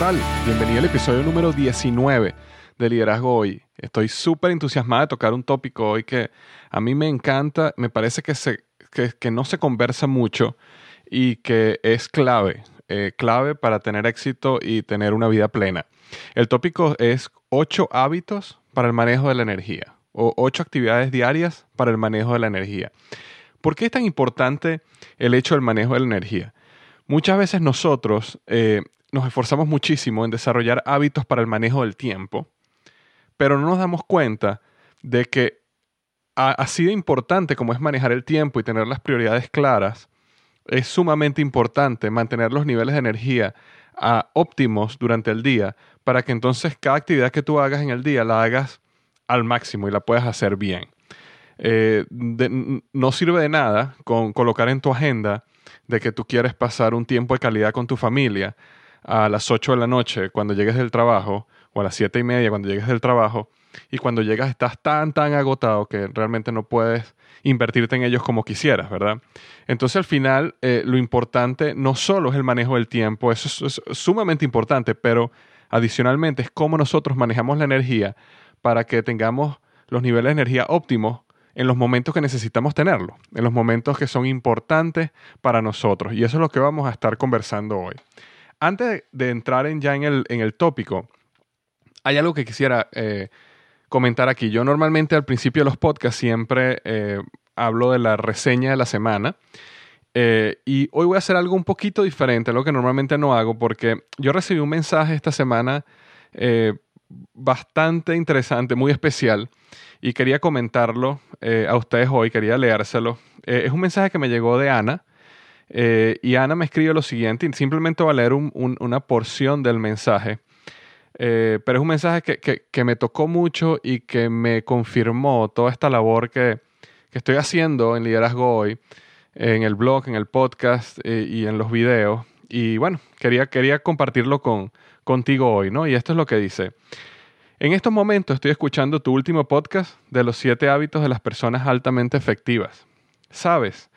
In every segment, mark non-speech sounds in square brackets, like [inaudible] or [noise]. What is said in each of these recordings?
Tal? Bienvenido al episodio número 19 de Liderazgo Hoy. Estoy súper entusiasmada de tocar un tópico hoy que a mí me encanta, me parece que, no se conversa mucho y que es clave, eh, clave para tener éxito y tener una vida plena. El tópico es 8 hábitos para el manejo de la energía o 8 actividades diarias para el manejo de la energía. ¿Por qué es tan importante el hecho del manejo de la energía? Muchas veces nosotros eh, nos esforzamos muchísimo en desarrollar hábitos para el manejo del tiempo, pero no nos damos cuenta de que así de importante como es manejar el tiempo y tener las prioridades claras, es sumamente importante mantener los niveles de energía óptimos durante el día para que entonces cada actividad que tú hagas en el día la hagas al máximo y la puedas hacer bien. Eh, no sirve de nada con colocar en tu agenda de que tú quieres pasar un tiempo de calidad con tu familia a las 8 de la noche cuando llegues del trabajo, o a las 7 y media cuando llegues del trabajo, y cuando llegas estás tan, tan agotado que realmente no puedes invertirte en ellos como quisieras, ¿verdad? Entonces al final eh, lo importante no solo es el manejo del tiempo, eso es, sumamente importante, pero adicionalmente es cómo nosotros manejamos la energía para que tengamos los niveles de energía óptimos en los momentos que necesitamos tenerlo, en los momentos que son importantes para nosotros. Y eso es lo que vamos a estar conversando hoy antes de entrar en ya en el, en el tópico, hay algo que quisiera eh, comentar aquí. Yo normalmente al principio de los podcasts siempre eh, hablo de la reseña de la semana. Eh, y hoy voy a hacer algo un poquito diferente a lo que normalmente no hago porque yo recibí un mensaje esta semana bastante interesante, muy especial, y quería comentarlo a ustedes hoy, quería leérselo. es un mensaje que me llegó de Ana. Eh, y Ana me escribe lo siguiente, y simplemente voy a leer una porción del mensaje. Eh, pero es un mensaje que, me tocó mucho y que me confirmó toda esta labor que, estoy haciendo en Liderazgo Hoy, en el blog, en el podcast eh, y en los videos. Y bueno, quería, quería compartirlo con, contigo hoy, ¿no? Y esto es lo que dice. En estos momentos estoy escuchando tu último podcast de los siete hábitos de las personas altamente efectivas. Sabes,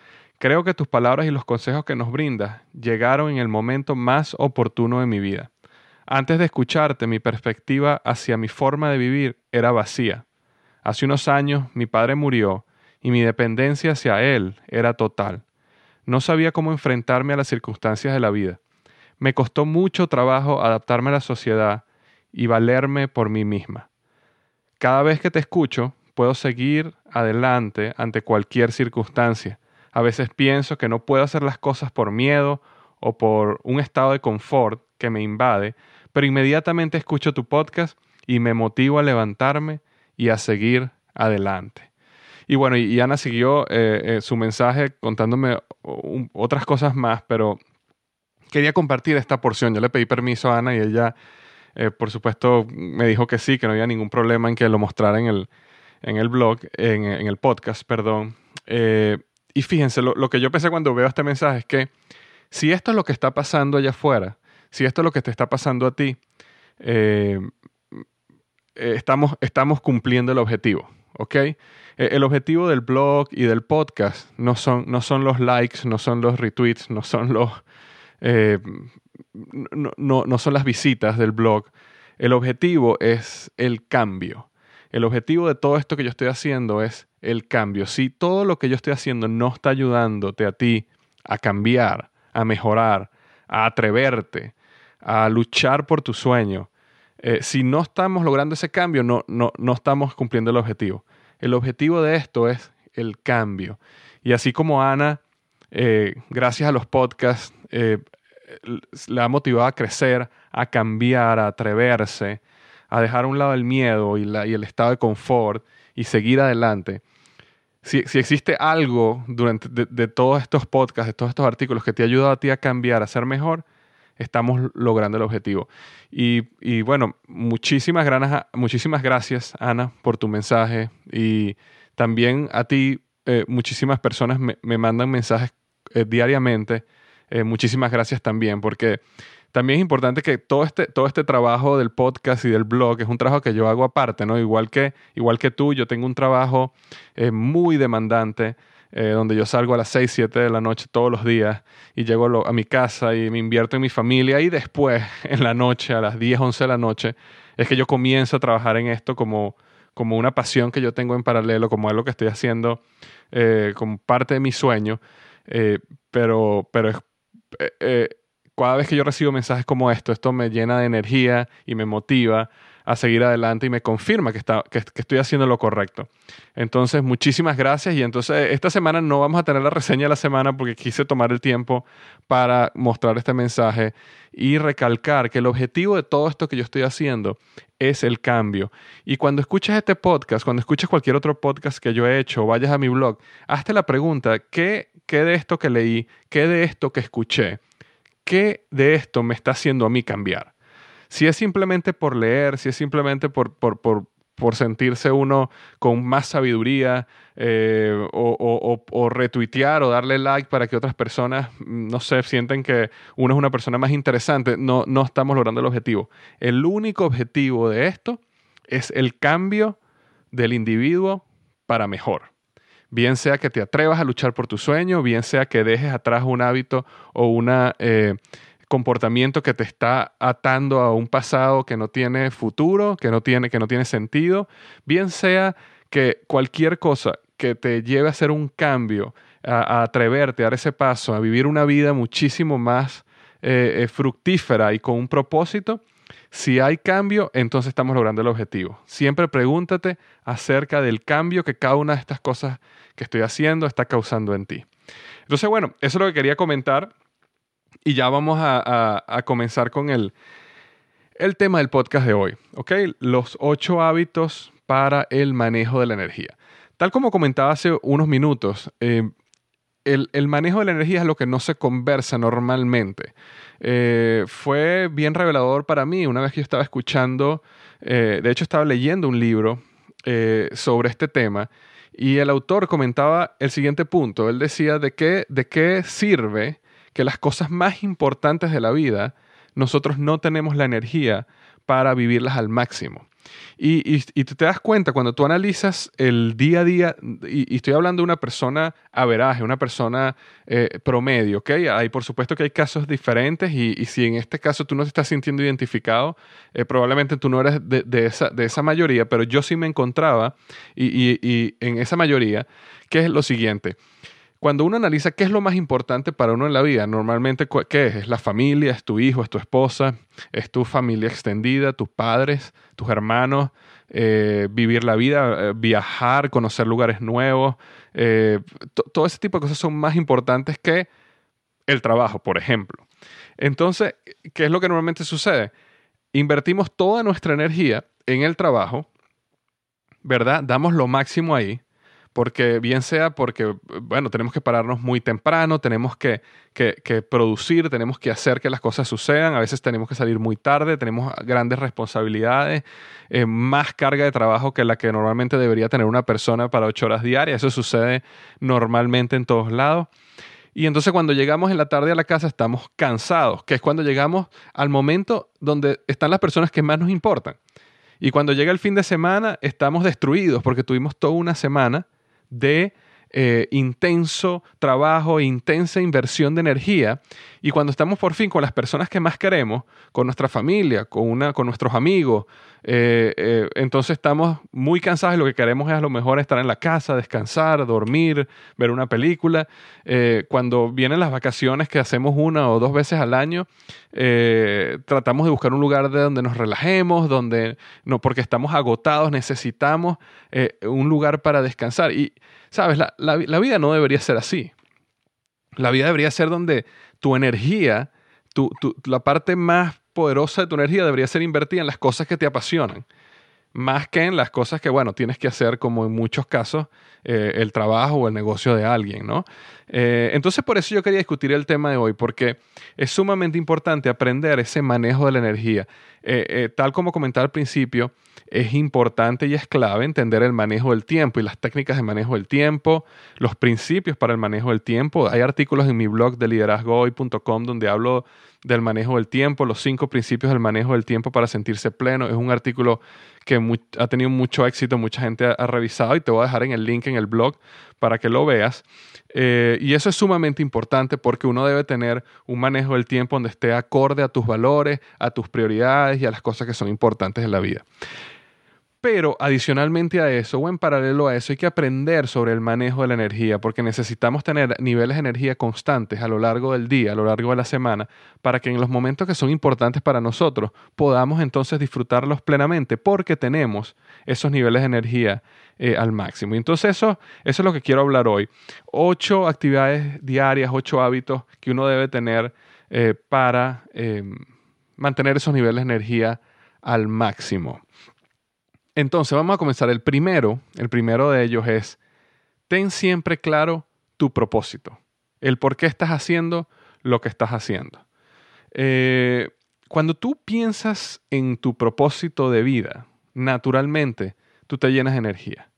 Creo que tus palabras y los consejos que nos brindas llegaron en el momento más oportuno de mi vida. Antes de escucharte, mi perspectiva hacia mi forma de vivir era vacía. Hace unos años mi padre murió y mi dependencia hacia él era total. No sabía cómo enfrentarme a las circunstancias de la vida. Me costó mucho trabajo adaptarme a la sociedad y valerme por mí misma. Cada vez que te escucho, puedo seguir adelante ante cualquier circunstancia. A veces pienso que no puedo hacer las cosas por miedo o por un estado de confort que me invade, pero inmediatamente escucho tu podcast y me motivo a levantarme y a seguir adelante. Y bueno, y, Ana siguió eh, eh, su mensaje contándome otras cosas más, pero quería compartir esta porción. Yo le pedí permiso a Ana y ella, eh, por supuesto, me dijo que sí, que no había ningún problema en que lo mostrara en el, en el blog, en, el podcast, perdón. Y fíjense, lo, lo, que yo pensé cuando veo este mensaje es que si esto es lo que está pasando allá afuera, si esto es lo que te está pasando a ti, estamos, estamos cumpliendo el objetivo, ¿ok? Eh, el objetivo del blog y del podcast no son, no son los likes, no son los retweets, no son los... Eh, no, son las visitas del blog. El objetivo es el cambio. El objetivo de todo esto que yo estoy haciendo es el cambio. Si todo lo que yo estoy haciendo no está ayudándote a ti a cambiar, a mejorar, a atreverte, a luchar por tu sueño, eh, si no estamos logrando ese cambio, no, no, no estamos cumpliendo el objetivo. El objetivo de esto es el cambio. Y así como Ana, eh, gracias a los podcasts, eh, le ha motivado a crecer, a cambiar, a atreverse, a dejar a un lado el miedo y, el estado de confort y seguir adelante. Si, existe algo durante de, todos estos podcasts, de todos estos artículos que te ha ayudado a ti a cambiar, a ser mejor, estamos logrando el objetivo. Y, bueno, muchísimas, muchísimas gracias, Ana, por tu mensaje. Y también a ti, eh, muchísimas personas me, mandan mensajes eh, diariamente. Eh, muchísimas gracias también, porque también es importante que todo este, todo este trabajo del podcast y del blog es un trabajo que yo hago aparte, ¿no? Igual que, igual que tú, yo tengo un trabajo muy demandante. Eh, donde yo salgo a las 6, 7 de la noche todos los días y llego a mi casa y me invierto en mi familia y después [laughs] en la noche, a las 10, 11 de la noche, es que yo comienzo a trabajar en esto como, como una pasión que yo tengo en paralelo, como algo que estoy haciendo eh, como parte de mi sueño, eh, pero, pero cada vez que yo recibo mensajes como esto, esto me llena de energía y me motiva a seguir adelante y me confirma que, está, que, estoy haciendo lo correcto. Entonces, muchísimas gracias y entonces esta semana no vamos a tener la reseña de la semana porque quise tomar el tiempo para mostrar este mensaje y recalcar que el objetivo de todo esto que yo estoy haciendo es el cambio. Y cuando escuches este podcast, cuando escuches cualquier otro podcast que yo he hecho, vayas a mi blog, hazte la pregunta, ¿qué, qué de esto que leí, qué de esto que escuché, qué de esto me está haciendo a mí cambiar? Si es simplemente por leer, si es simplemente por, por, sentirse uno con más sabiduría eh, o, retuitear o darle like para que otras personas, mm, no sé, sienten que uno es una persona más interesante, no, no estamos logrando el objetivo. El único objetivo de esto es el cambio del individuo para mejor. Bien sea que te atrevas a luchar por tu sueño, bien sea que dejes atrás un hábito o una... Eh, comportamiento que te está atando a un pasado que no tiene futuro, que no tiene, que no tiene sentido, bien sea que cualquier cosa que te lleve a hacer un cambio, a, atreverte a dar ese paso, a vivir una vida muchísimo más eh, eh, fructífera y con un propósito, si hay cambio, entonces estamos logrando el objetivo. Siempre pregúntate acerca del cambio que cada una de estas cosas que estoy haciendo está causando en ti. Entonces, bueno, eso es lo que quería comentar. Y ya vamos a, comenzar con el, el tema del podcast de hoy, ¿ok? Los ocho hábitos para el manejo de la energía. Tal como comentaba hace unos minutos, eh, el, manejo de la energía es lo que no se conversa normalmente. Eh, fue bien revelador para mí una vez que yo estaba escuchando, eh, de hecho estaba leyendo un libro sobre este tema y el autor comentaba el siguiente punto. Él decía de qué, de qué sirve que las cosas más importantes de la vida, nosotros no tenemos la energía para vivirlas al máximo. Y, te das cuenta cuando tú analizas el día a día, y, estoy hablando de una persona averaje, una persona eh, promedio, ¿ok? Hay, por supuesto que hay casos diferentes y, si en este caso tú no te estás sintiendo identificado, eh, probablemente tú no eres de, esa, de esa mayoría, pero yo sí me encontraba y, en esa mayoría, que es lo siguiente. Cuando uno analiza qué es lo más importante para uno en la vida, normalmente, ¿qué es? Es la familia, es tu hijo, es tu esposa, es tu familia extendida, tus padres, tus hermanos, eh, vivir la vida, eh, viajar, conocer lugares nuevos. Eh, todo ese tipo de cosas son más importantes que el trabajo, por ejemplo. Entonces, ¿qué es lo que normalmente sucede? Invertimos toda nuestra energía en el trabajo, ¿verdad? Damos lo máximo ahí porque bien sea porque, bueno, tenemos que pararnos muy temprano, tenemos que, producir, tenemos que hacer que las cosas sucedan, a veces tenemos que salir muy tarde, tenemos grandes responsabilidades, eh, más carga de trabajo que la que normalmente debería tener una persona para ocho horas diarias, eso sucede normalmente en todos lados. Y entonces cuando llegamos en la tarde a la casa estamos cansados, que es cuando llegamos al momento donde están las personas que más nos importan. Y cuando llega el fin de semana estamos destruidos porque tuvimos toda una semana de eh, intenso trabajo, intensa inversión de energía. Y cuando estamos por fin con las personas que más queremos, con nuestra familia, con, una, con nuestros amigos, eh, eh, entonces estamos muy cansados y lo que queremos es a lo mejor estar en la casa, descansar, dormir, ver una película. cuando vienen las vacaciones que hacemos una o dos veces al año, tratamos de buscar un lugar de donde nos relajemos, donde no, porque estamos agotados, necesitamos un lugar para descansar. Y Sabes, la, vida no debería ser así. La vida debería ser donde tu energía, tu, la parte más poderosa de tu energía debería ser invertida en las cosas que te apasionan, más que en las cosas que, bueno, tienes que hacer, como en muchos casos, eh, el trabajo o el negocio de alguien, ¿no? Eh, entonces, por eso yo quería discutir el tema de hoy, porque es sumamente importante aprender ese manejo de la energía. Eh, tal como comentaba al principio, es importante y es clave entender el manejo del tiempo y las técnicas de manejo del tiempo, los principios para el manejo del tiempo. Hay artículos en mi blog de liderazgohoy.com donde hablo del manejo del tiempo, los cinco principios del manejo del tiempo para sentirse pleno. Es un artículo que ha tenido mucho éxito, mucha gente ha, revisado y te voy a dejar en el link en el blog para que lo veas. Eh, y eso es sumamente importante porque uno debe tener un manejo del tiempo donde esté acorde a tus valores, a tus prioridades y a las cosas que son importantes en la vida. Pero adicionalmente a eso, o en paralelo a eso, hay que aprender sobre el manejo de la energía, porque necesitamos tener niveles de energía constantes a lo largo del día, a lo largo de la semana, para que en los momentos que son importantes para nosotros podamos entonces disfrutarlos plenamente, porque tenemos esos niveles de energía eh, al máximo. Y entonces eso, eso es lo que quiero hablar hoy. Ocho actividades diarias, ocho hábitos que uno debe tener eh, para eh, mantener esos niveles de energía al máximo. Entonces vamos a comenzar. El primero, el primero de ellos es, ten siempre claro tu propósito, el por qué estás haciendo lo que estás haciendo. Eh, cuando tú piensas en tu propósito de vida, naturalmente tú te llenas de energía.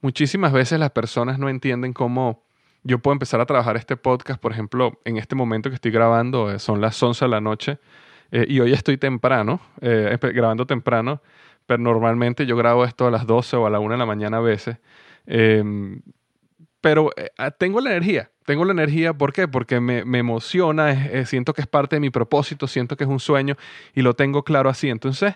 Muchísimas veces las personas no entienden cómo yo puedo empezar a trabajar este podcast, por ejemplo, en este momento que estoy grabando, eh, son las 11 de la noche, eh, y hoy estoy temprano, grabando temprano, pero normalmente yo grabo esto a las 12 o a la 1 de la mañana a veces. Em, pero eh, ah, tengo la energía, tengo la energía, ¿por qué? Porque me, emociona, siento que es parte de mi propósito, siento que es un sueño y lo tengo claro así. Entonces,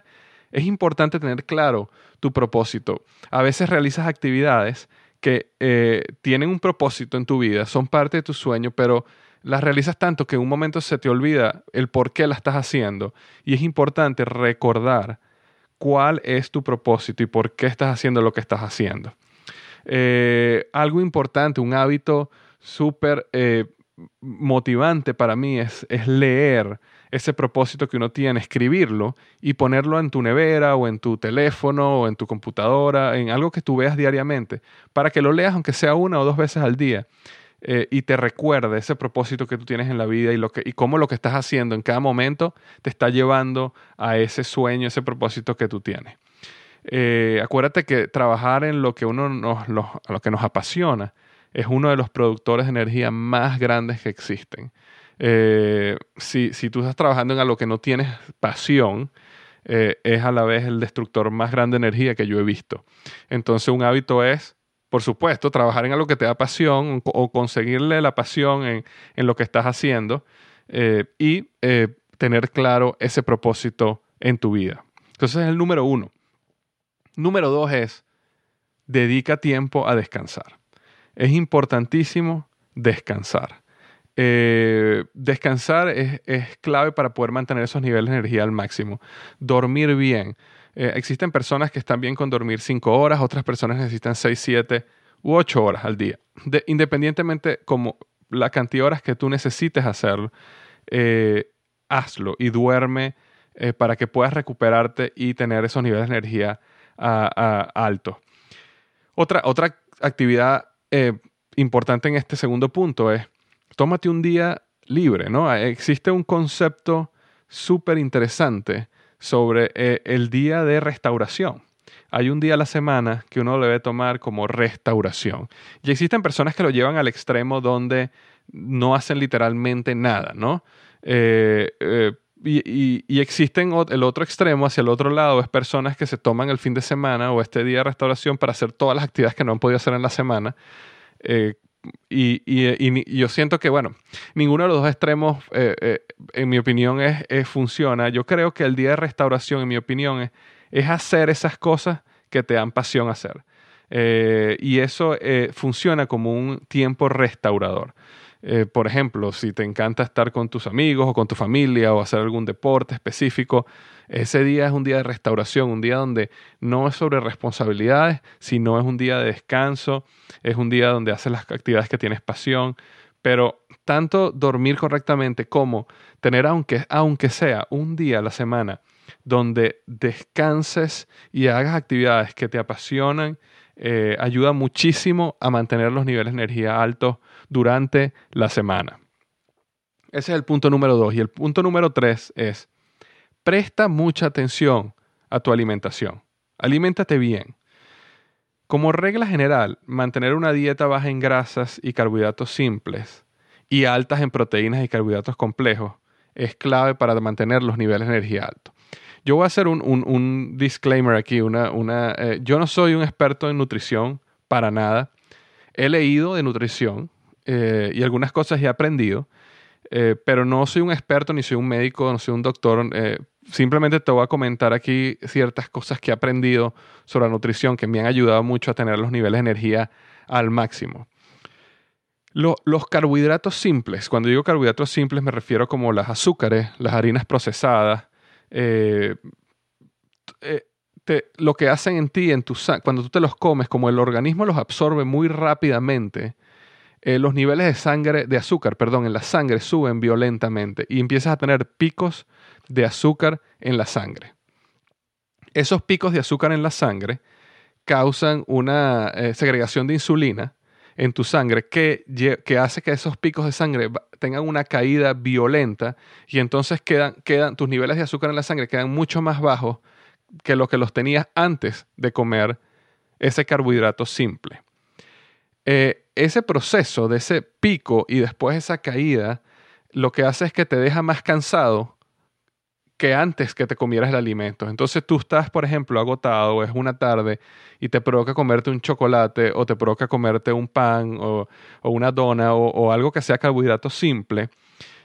es importante tener claro tu propósito. A veces realizas actividades que eh, tienen un propósito en tu vida, son parte de tu sueño, pero las realizas tanto que en un momento se te olvida el por qué la estás haciendo. Y es importante recordar cuál es tu propósito y por qué estás haciendo lo que estás haciendo. Eh, algo importante, un hábito súper eh, motivante para mí es, es leer ese propósito que uno tiene, escribirlo y ponerlo en tu nevera o en tu teléfono o en tu computadora, en algo que tú veas diariamente, para que lo leas aunque sea una o dos veces al día eh, y te recuerde ese propósito que tú tienes en la vida y, lo que, y cómo lo que estás haciendo en cada momento te está llevando a ese sueño, ese propósito que tú tienes. Eh, acuérdate que trabajar en lo que, uno nos, lo, lo que nos apasiona es uno de los productores de energía más grandes que existen. Eh, si, si, tú estás trabajando en algo que no tienes pasión, es a la vez el destructor más grande de energía que yo he visto. Entonces un hábito es por supuesto, trabajar en algo que te da pasión o conseguirle la pasión en, lo que estás haciendo eh, y eh, tener claro ese propósito en tu vida. Entonces es el número uno. Número dos es, dedica tiempo a descansar. Es importantísimo descansar. Eh, descansar es, clave para poder mantener esos niveles de energía al máximo. Dormir bien. Eh, existen personas que están bien con dormir 5 horas, otras personas necesitan 6, 7 u 8 horas al día. independientemente como la cantidad de horas que tú necesites hacerlo, eh, hazlo y duerme para que puedas recuperarte y tener esos niveles de energía altos. Otra, otra actividad importante en este segundo punto es tómate un día libre, ¿no? Existe un concepto súper interesante sobre eh, el día de restauración. Hay un día a la semana que uno debe tomar como restauración. Y existen personas que lo llevan al extremo donde no hacen literalmente nada, ¿no? Eh, eh, y, y, existen el otro extremo, hacia el otro lado, es personas que se toman el fin de semana o este día de restauración para hacer todas las actividades que no han podido hacer en la semana, y, yo siento que, bueno, ninguno de los dos extremos, eh, eh, en mi opinión, es, funciona. Yo creo que el día de restauración, en mi opinión, es, hacer esas cosas que te dan pasión hacer. Eh, y eso funciona como un tiempo restaurador. Por ejemplo, si te encanta estar con tus amigos o con tu familia o hacer algún deporte específico, ese día es un día de restauración, un día donde no es sobre responsabilidades, sino es un día de descanso, es un día donde haces las actividades que tienes pasión, pero tanto dormir correctamente como tener, aunque, aunque sea un día a la semana, donde descanses y hagas actividades que te apasionan, eh, ayuda muchísimo a mantener los niveles de energía altos durante la semana. Ese es el punto número dos. Y el punto número tres es Presta mucha atención a tu alimentación. Aliméntate bien. Como regla general, mantener una dieta baja en grasas y carbohidratos simples y altas en proteínas y carbohidratos complejos es clave para mantener los niveles de energía altos. Yo voy a hacer un, disclaimer aquí. Una, eh, yo no soy un experto en nutrición para nada. He leído de nutrición eh, y algunas cosas he aprendido, eh, pero no soy un experto ni soy un médico, no soy un doctor simplemente te voy a comentar aquí ciertas cosas que he aprendido sobre la nutrición que me han ayudado mucho a tener los niveles de energía al máximo. los carbohidratos simples, cuando digo carbohidratos simples me refiero como las azúcares, las harinas procesadas, eh, eh, lo que hacen en ti, en tu cuando tú te los comes, como el organismo los absorbe muy rápidamente, eh, los niveles de sangre, de azúcar, perdón, en la sangre suben violentamente y empiezas a tener picos de azúcar en la sangre. Esos picos de azúcar en la sangre causan una eh, segregación de insulina en tu sangre que, hace que esos picos de sangre tengan una caída violenta y entonces quedan, quedan, tus niveles de azúcar en la sangre quedan mucho más bajos que lo que los tenías antes de comer ese carbohidrato simple. Eh, ese proceso de ese pico y después esa caída lo que hace es que te deja más cansado que antes que te comieras el alimento. Entonces tú estás, por ejemplo, agotado, es una tarde y te provoca comerte un chocolate o te provoca comerte un pan o, una dona o, algo que sea carbohidrato simple.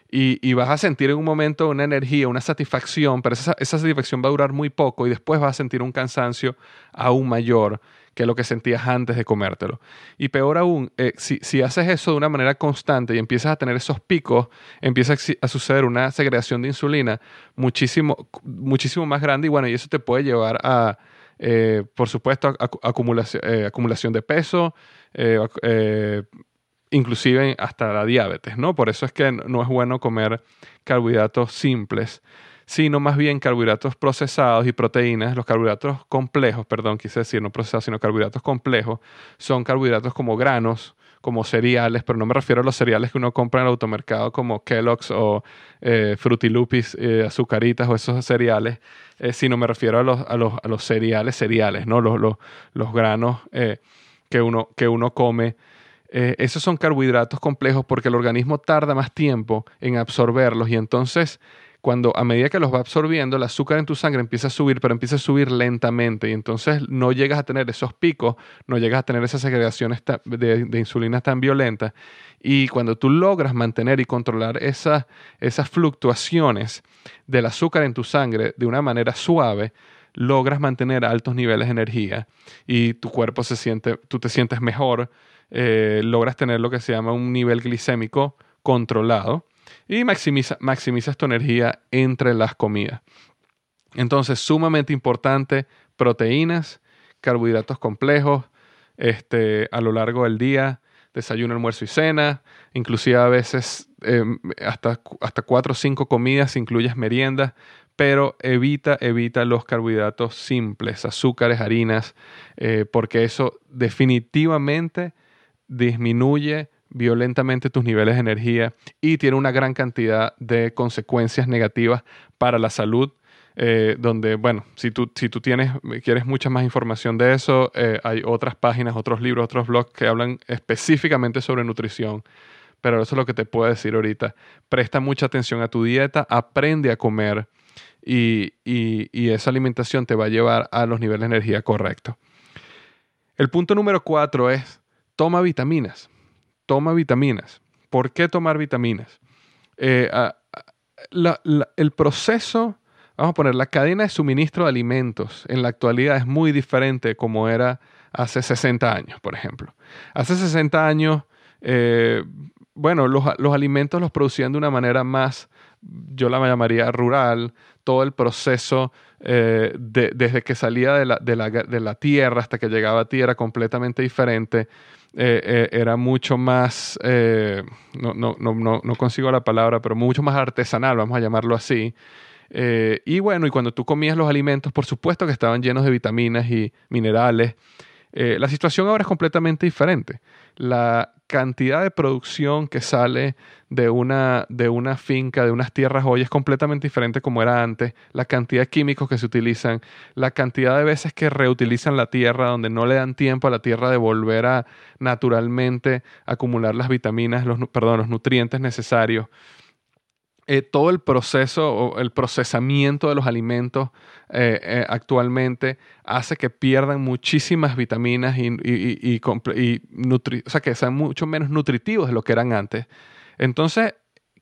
Y, vas a sentir en un momento una energía, una satisfacción, pero esa, esa satisfacción va a durar muy poco y después vas a sentir un cansancio aún mayor que lo que sentías antes de comértelo. Y peor aún, eh, si, haces eso de una manera constante y empiezas a tener esos picos, empieza a, suceder una segregación de insulina muchísimo, muchísimo más grande y bueno, y eso te puede llevar a, eh, por supuesto, acumulación, eh, acumulación de peso, inclusive hasta la diabetes, ¿no? Por eso es que no es bueno comer carbohidratos simples sino más bien carbohidratos procesados y proteínas. Los carbohidratos complejos, perdón, quise decir no procesados, sino carbohidratos complejos, son carbohidratos como granos, como cereales, pero no me refiero a los cereales que uno compra en el automercado como Kellogg's o eh, Frutilupis, eh, azucaritas o esos cereales, eh, sino me refiero a los, a los, a los cereales, cereales, ¿no? Los, los, los granos eh, que, uno, que uno come. esos son carbohidratos complejos porque el organismo tarda más tiempo en absorberlos y entonces cuando a medida que los va absorbiendo, el azúcar en tu sangre empieza a subir, pero empieza a subir lentamente y entonces no llegas a tener esos picos, no llegas a tener esas segregaciones de, de insulina tan violentas. Y cuando tú logras mantener y controlar esas, esas fluctuaciones del azúcar en tu sangre de una manera suave, logras mantener altos niveles de energía y tu cuerpo se siente, tú te sientes mejor, eh, logras tener lo que se llama un nivel glicémico controlado y maximiza, maximizas tu energía entre las comidas. Entonces, sumamente importante, proteínas, carbohidratos complejos este, a lo largo del día, desayuno, almuerzo y cena, inclusive a veces em, hasta, hasta cuatro o cinco comidas, incluyes meriendas, pero evita, evita los carbohidratos simples, azúcares, harinas, eh, porque eso definitivamente disminuye violentamente tus niveles de energía y tiene una gran cantidad de consecuencias negativas para la salud. Eh, donde, bueno, si tú, si tú tienes, quieres mucha más información de eso, eh, hay otras páginas, otros libros, otros blogs que hablan específicamente sobre nutrición. Pero eso es lo que te puedo decir ahorita. Presta mucha atención a tu dieta, aprende a comer y, y esa alimentación te va a llevar a los niveles de energía correctos. El punto número cuatro es, toma vitaminas toma vitaminas. ¿Por qué tomar vitaminas? Eh, el proceso, vamos a poner, la cadena de suministro de alimentos en la actualidad es muy diferente como era hace 60 años, por ejemplo. Hace 60 años, eh, bueno, los, alimentos los producían de una manera más, yo la llamaría rural, todo el proceso eh, desde que salía de la, de la, tierra hasta que llegaba a tierra completamente diferente. Eh, eh, era mucho más, eh, no, no, no, no, consigo la palabra, pero mucho más artesanal, vamos a llamarlo así. y bueno, y cuando tú comías los alimentos, por supuesto que estaban llenos de vitaminas y minerales. la situación ahora es completamente diferente. La cantidad de producción que sale de una, de una finca, de unas tierras hoy es completamente diferente como era antes, la cantidad de químicos que se utilizan, la cantidad de veces que reutilizan la tierra donde no le dan tiempo a la tierra de volver a naturalmente acumular las vitaminas, los, perdón, los nutrientes necesarios. Eh, todo el proceso o el procesamiento de los alimentos eh, eh, actualmente hace que pierdan muchísimas vitaminas y, y, o sea, que sean mucho menos nutritivos de lo que eran antes. Entonces,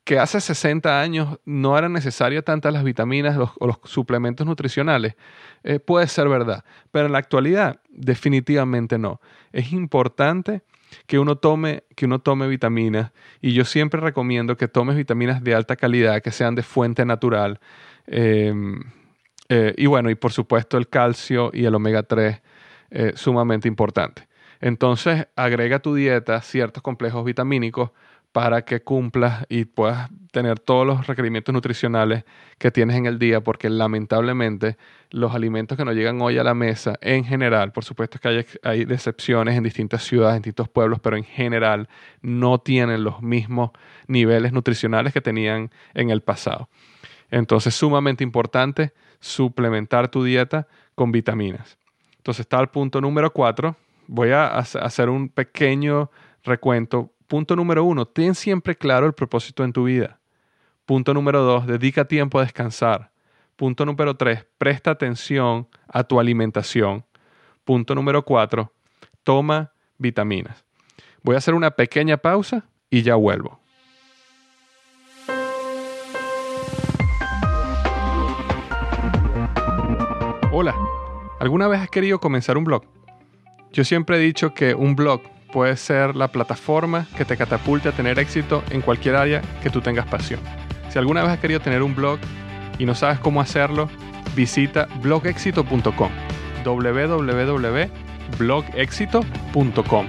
que hace 60 años no eran necesarias tantas las vitaminas o los suplementos nutricionales, puede ser verdad, pero en la actualidad definitivamente no. Es importante que uno tome, que uno tome vitaminas y yo siempre recomiendo que tomes vitaminas de alta calidad, que sean de fuente natural. Em, eh, y bueno, y por supuesto el calcio y el omega 3, eh, sumamente importante. Entonces, agrega a tu dieta ciertos complejos vitamínicos para que cumplas y puedas tener todos los requerimientos nutricionales que tienes en el día, porque lamentablemente los alimentos que nos llegan hoy a la mesa, en general, por supuesto que hay, hay decepciones en distintas ciudades, en distintos pueblos, pero en general no tienen los mismos niveles nutricionales que tenían en el pasado. Entonces, sumamente importante suplementar tu dieta con vitaminas. Entonces está el punto número cuatro. Voy a hacer un pequeño recuento Punto número uno, ten siempre claro el propósito en tu vida. Punto número dos, dedica tiempo a descansar. Punto número tres, presta atención a tu alimentación. Punto número cuatro, toma vitaminas. Voy a hacer una pequeña pausa y ya vuelvo. Hola, ¿alguna vez has querido comenzar un blog? Yo siempre he dicho que un blog puede ser la plataforma que te catapulte a tener éxito en cualquier área que tú tengas pasión. Si alguna vez has querido tener un blog y no sabes cómo hacerlo, visita blogexito.com www.blogexito.com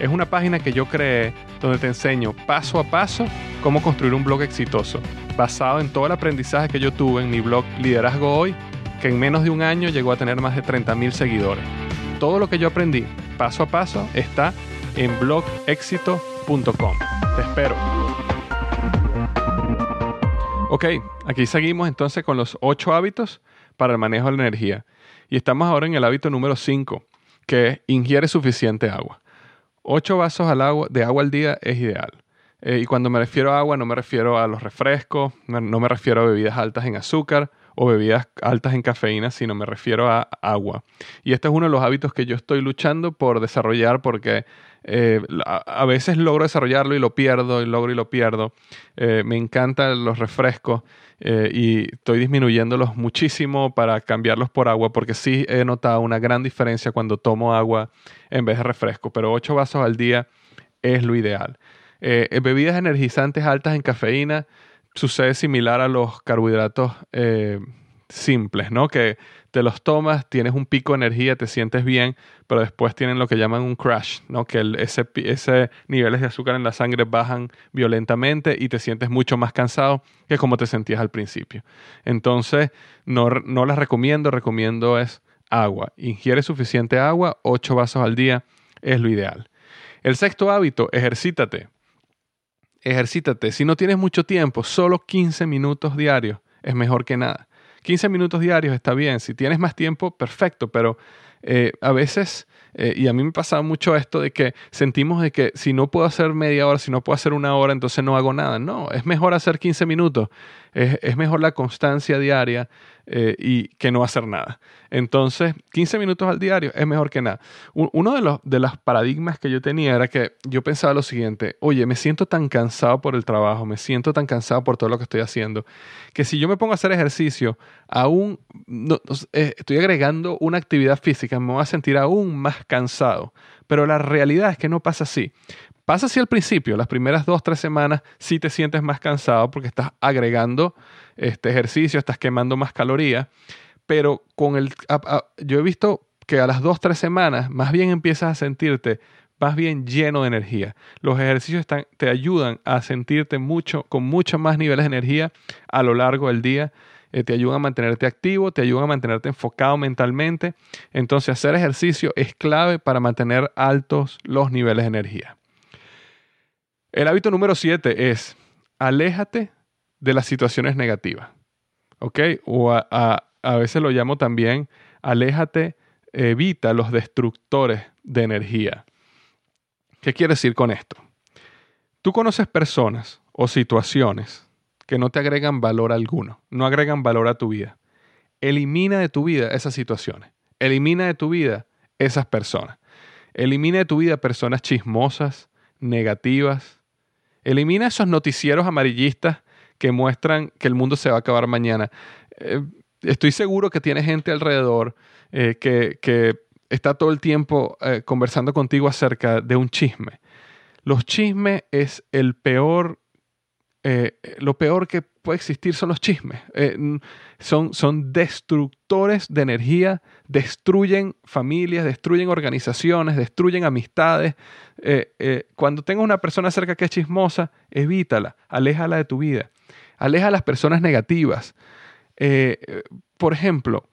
Es una página que yo creé donde te enseño paso a paso cómo construir un blog exitoso, basado en todo el aprendizaje que yo tuve en mi blog Liderazgo Hoy, que en menos de un año llegó a tener más de 30.000 seguidores. Todo lo que yo aprendí paso a paso está en blogexito.com. Te espero. Ok, aquí seguimos entonces con los ocho hábitos para el manejo de la energía. Y estamos ahora en el hábito número 5, que es ingiere suficiente agua. Ocho vasos al agua, de agua al día es ideal. Eh, y cuando me refiero a agua, no me refiero a los refrescos, no me refiero a bebidas altas en azúcar o bebidas altas en cafeína, sino me refiero a agua. Y este es uno de los hábitos que yo estoy luchando por desarrollar porque eh, a, veces logro desarrollarlo y lo pierdo, y logro y lo pierdo. Eh, me encantan los refrescos eh, y estoy disminuyéndolos muchísimo para cambiarlos por agua porque sí he notado una gran diferencia cuando tomo agua en vez de refresco, pero 8 vasos al día es lo ideal. Bebidas energizantes altas en cafeína sucede similar a los carbohidratos eh, simples, ¿no? Que te los tomas, tienes un pico de energía, te sientes bien, pero después tienen lo que llaman un crash, ¿no? Que el, ese, ese niveles de azúcar en la sangre bajan violentamente y te sientes mucho más cansado que como te sentías al principio. Entonces, no, no las recomiendo, recomiendo es agua. Ingiere suficiente agua, 8 vasos al día es lo ideal. El sexto hábito, ejercítate. Ejercítate. Si no tienes mucho tiempo, solo 15 minutos diarios es mejor que nada. 15 minutos diarios está bien. Si tienes más tiempo, perfecto, pero eh, a veces, eh, y a mí me pasa mucho esto de que sentimos de que si no puedo hacer media hora, si no puedo hacer una hora, entonces no hago nada. No, es mejor hacer 15 minutos. Es, mejor la constancia diaria eh, y que no hacer nada. Entonces, 15 minutos al diario es mejor que nada. Uno de los, de los paradigmas que yo tenía era que yo pensaba lo siguiente, oye, me siento tan cansado por el trabajo, me siento tan cansado por todo lo que estoy haciendo, que si yo me pongo a hacer ejercicio, aún eh, estoy agregando una actividad física, me voy a sentir aún más cansado. Pero la realidad es que no pasa así. Pasa así al principio, las primeras dos, tres semanas sí te sientes más cansado porque estás agregando este ejercicio, estás quemando más calorías, pero con el, yo he visto que a las dos, tres semanas más bien empiezas a sentirte más bien lleno de energía. Los ejercicios te ayudan a sentirte mucho, con muchos más niveles de energía a lo largo del día. Eh, te ayudan a mantenerte activo, te ayudan a mantenerte enfocado mentalmente. Entonces hacer ejercicio es clave para mantener altos los niveles de energía. El hábito número siete es aléjate de las situaciones negativas. ¿Ok? O a, veces lo llamo también aléjate, evita los destructores de energía. ¿Qué quiere decir con esto? Tú conoces personas o situaciones que no te agregan valor alguno, no agregan valor a tu vida. Elimina de tu vida esas situaciones. Elimina de tu vida esas personas. Elimina de tu vida personas chismosas, negativas, Elimina esos noticieros amarillistas que muestran que el mundo se va a acabar mañana. Eh, estoy seguro que tiene gente alrededor eh, que, está todo el tiempo eh, conversando contigo acerca de un chisme. Los chismes es el peor eh, lo peor que puede existir son los chismes. Eh, son, son destructores de energía, destruyen familias, destruyen organizaciones, destruyen amistades. Eh, cuando tengas una persona cerca que es chismosa, evítala, aléjala de tu vida. Aleja a las personas negativas. por ejemplo,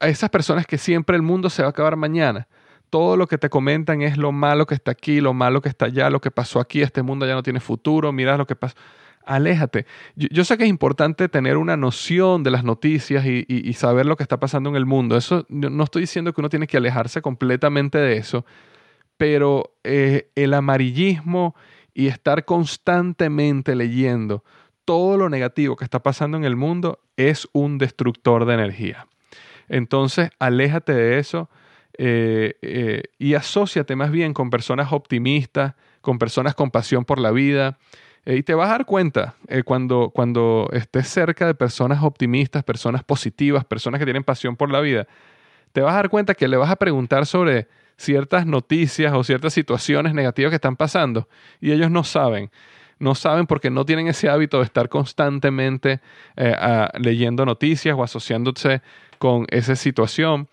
a esas personas que siempre el mundo se va a acabar mañana todo lo que te comentan es lo malo que está aquí, lo malo que está allá, lo que pasó aquí, este mundo ya no tiene futuro, mira lo que pasó. Aléjate. Yo, sé que es importante tener una noción de las noticias y, saber lo que está pasando en el mundo. Eso no estoy diciendo que uno tiene que alejarse completamente de eso, pero eh, el amarillismo y estar constantemente leyendo todo lo negativo que está pasando en el mundo es un destructor de energía. Entonces, aléjate de eso eh, eh, y asóciate más bien con personas optimistas, con personas con pasión por la vida. Eh, y te vas a dar cuenta cuando, cuando estés cerca de personas optimistas, personas positivas, personas que tienen pasión por la vida, te vas a dar cuenta que le vas a preguntar sobre ciertas noticias o ciertas situaciones negativas que están pasando y ellos no saben. No saben porque no tienen ese hábito de estar constantemente leyendo noticias o asociándose con esa situación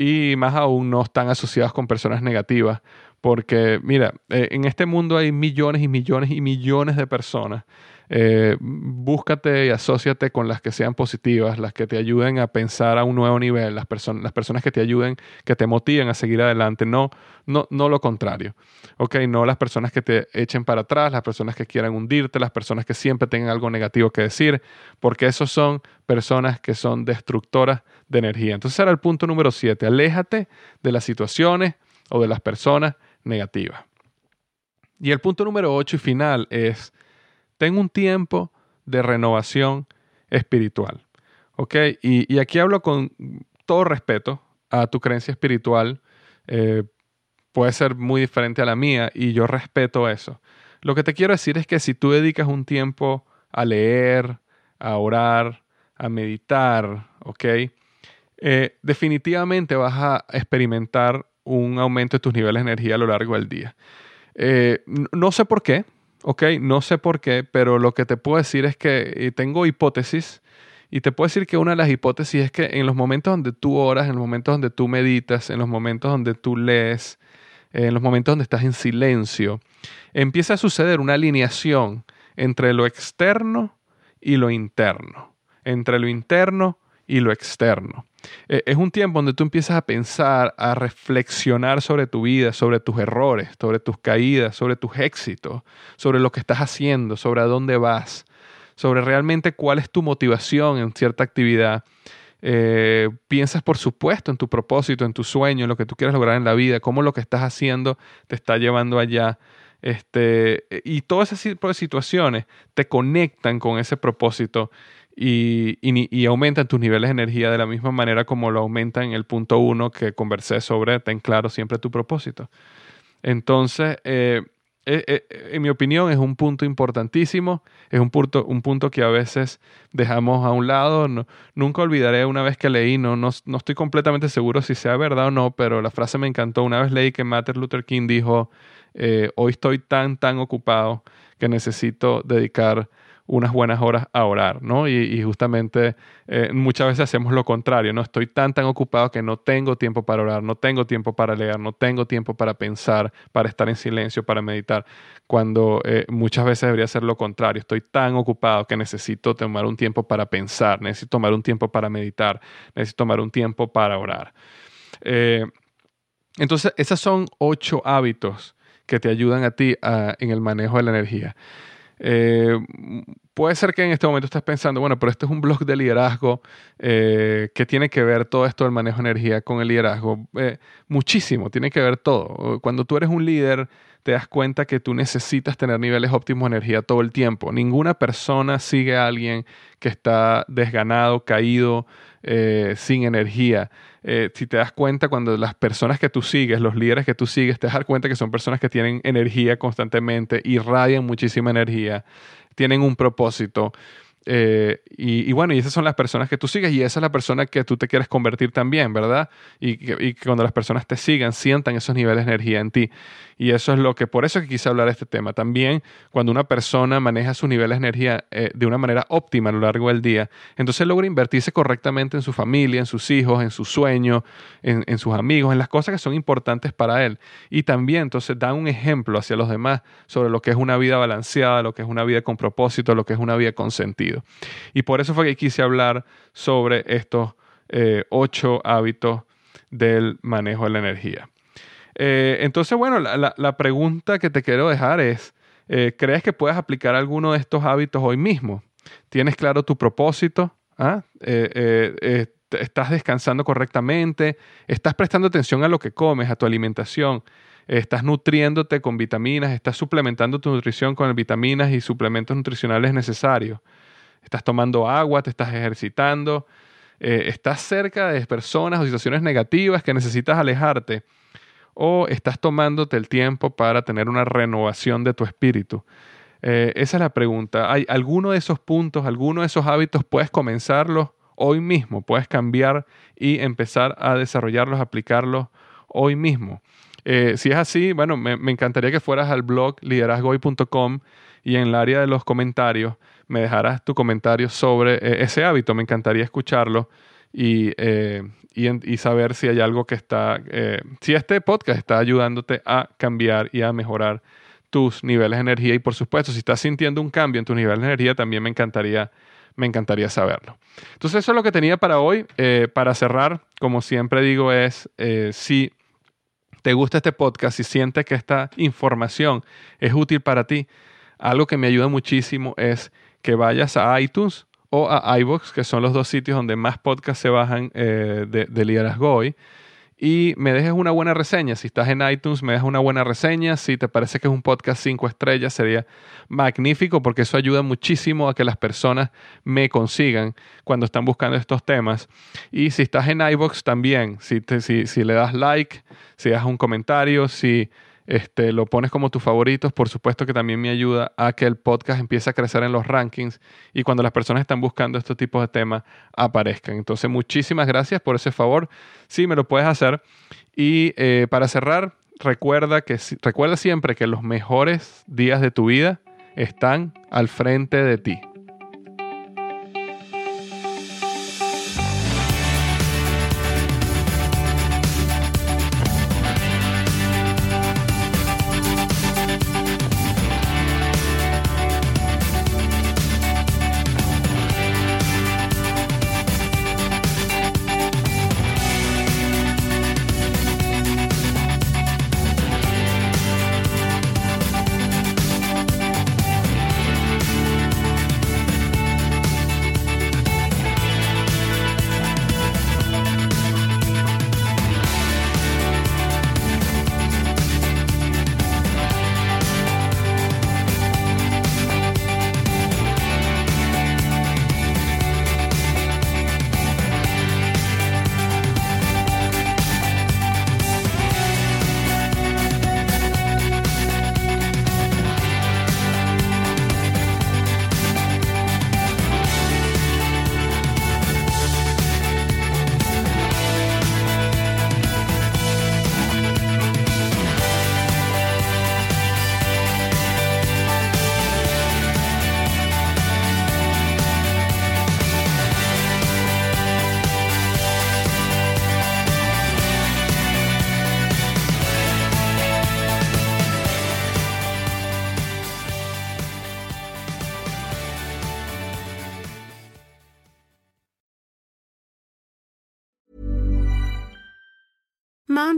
y más aún no están asociados con personas negativas. Porque, mira, eh, en este mundo hay millones y millones y millones de personas. Eh, búscate y asóciate con las que sean positivas, las que te ayuden a pensar a un nuevo nivel, las, personas las personas que te ayuden, que te motiven a seguir adelante, no, no, no lo contrario. Ok, no las personas que te echen para atrás, las personas que quieran hundirte, las personas que siempre tengan algo negativo que decir, porque esos son personas que son destructoras de energía. Entonces era el punto número siete. Aléjate de las situaciones o de las personas negativas. Y el punto número ocho y final es, ten un tiempo de renovación espiritual. ¿Ok? Y, aquí hablo con todo respeto a tu creencia espiritual. Eh, puede ser muy diferente a la mía y yo respeto eso. Lo que te quiero decir es que si tú dedicas un tiempo a leer, a orar, a meditar, ¿ok? Eh, definitivamente vas a experimentar un aumento de tus niveles de energía a lo largo del día. Eh, no sé por qué, ¿ok? No sé por qué, pero lo que te puedo decir es que tengo hipótesis y te puedo decir que una de las hipótesis es que en los momentos donde tú oras, en los momentos donde tú meditas, en los momentos donde tú lees, en los momentos donde estás en silencio, empieza a suceder una alineación entre lo externo y lo interno, entre lo interno y lo externo. Eh, es un tiempo donde tú empiezas a pensar, a reflexionar sobre tu vida, sobre tus errores, sobre tus caídas, sobre tus éxitos, sobre lo que estás haciendo, sobre a dónde vas, sobre realmente cuál es tu motivación en cierta actividad. Eh, piensas, por supuesto, en tu propósito, en tu sueño, en lo que tú quieres lograr en la vida, cómo lo que estás haciendo te está llevando allá. Este, y todas esas situaciones te conectan con ese propósito y, aumentan tus niveles de energía de la misma manera como lo aumentan en el punto uno que conversé sobre, ten claro siempre tu propósito. Entonces, eh, eh, eh, en mi opinión, es un punto importantísimo, es un punto, un punto que a veces dejamos a un lado. nunca olvidaré una vez que leí, no, no, no, estoy completamente seguro si sea verdad o no, pero la frase me encantó. Una vez leí que Martin Luther King dijo, hoy estoy tan, tan ocupado que necesito dedicar unas buenas horas a orar, ¿no? Y, justamente eh, muchas veces hacemos lo contrario, ¿no? Estoy tan, tan ocupado que no tengo tiempo para orar, no tengo tiempo para leer, no tengo tiempo para pensar, para estar en silencio, para meditar, cuando eh, muchas veces debería ser lo contrario. Estoy tan ocupado que necesito tomar un tiempo para pensar, necesito tomar un tiempo para meditar, necesito tomar un tiempo para orar. Eh, entonces, esos son ocho hábitos que te ayudan a ti en el manejo de la energía. Eh, puede ser que en este momento estés pensando, bueno, pero este es un blog de liderazgo eh, que tiene que ver todo esto del manejo de energía con el liderazgo. Eh, muchísimo, tiene que ver todo. Cuando tú eres un líder, te das cuenta que tú necesitas tener niveles óptimos de energía todo el tiempo. Ninguna persona sigue a alguien que está desganado, caído, sin energía. Eh, si te das cuenta, cuando las personas que tú sigues, los líderes que tú sigues, te das cuenta que son personas que tienen energía constantemente, irradian muchísima energía, tienen un propósito. Eh, y, bueno, y esas son las personas que tú sigues y esa es la persona que tú te quieres convertir también, ¿verdad? Y que, cuando las personas te sigan, sientan esos niveles de energía en ti. Y eso es lo que, por eso es que quise hablar de este tema. También cuando una persona maneja sus niveles de energía eh, de una manera óptima a lo largo del día, entonces logra invertirse correctamente en su familia, en sus hijos, en su sueño, en, en sus amigos, en las cosas que son importantes para él. Y también entonces da un ejemplo hacia los demás sobre lo que es una vida balanceada, lo que es una vida con propósito, lo que es una vida con sentido. Y por eso fue que quise hablar sobre estos eh, ocho hábitos del manejo de la energía. Eh, entonces, bueno, la, pregunta que te quiero dejar es, eh, ¿crees que puedes aplicar alguno de estos hábitos hoy mismo? ¿Tienes claro tu propósito? ¿Ah? ¿Estás descansando correctamente? ¿Estás prestando atención a lo que comes, a tu alimentación? estás nutriéndote con vitaminas, estás suplementando tu nutrición con vitaminas y suplementos nutricionales necesarios estás tomando agua, te estás ejercitando, eh, estás cerca de personas o situaciones negativas que necesitas alejarte, o estás tomándote el tiempo para tener una renovación de tu espíritu. Eh, esa es la pregunta. ¿Hay alguno de esos puntos, alguno de esos hábitos puedes comenzarlos hoy mismo? Puedes cambiar y empezar a desarrollarlos, aplicarlos hoy mismo. Eh, si es así, bueno, me, encantaría que fueras al blog liderazgoy.com y en el área de los comentarios me dejarás tu comentario sobre eh, ese hábito. Me encantaría escucharlo y, eh, y, saber si hay algo que está, eh, si este podcast está ayudándote a cambiar y a mejorar tus niveles de energía. Y por supuesto, si estás sintiendo un cambio en tu nivel de energía, también me encantaría, me encantaría saberlo. Entonces, eso es lo que tenía para hoy. para cerrar, como siempre digo, es si te gusta este podcast, si sientes que esta información es útil para ti, algo que me ayuda muchísimo es que vayas a iTunes o a iVoox, que son los dos sitios donde más podcasts se bajan eh, de, de, liderazgo hoy, y me dejes una buena reseña. Si estás en iTunes, me dejas una buena reseña. Si te parece que es un podcast cinco estrellas, sería magnífico porque eso ayuda muchísimo a que las personas me consigan cuando están buscando estos temas. Y si estás en iVoox también, si, si, si le das like, si das un comentario, si este, lo pones como tus favoritos, por supuesto que también me ayuda a que el podcast empiece a crecer en los rankings y cuando las personas están buscando estos tipos de temas aparezcan. Entonces, muchísimas gracias por ese favor. Sí, me lo puedes hacer. Y eh, para cerrar, recuerda, que, recuerda siempre que los mejores días de tu vida están al frente de ti.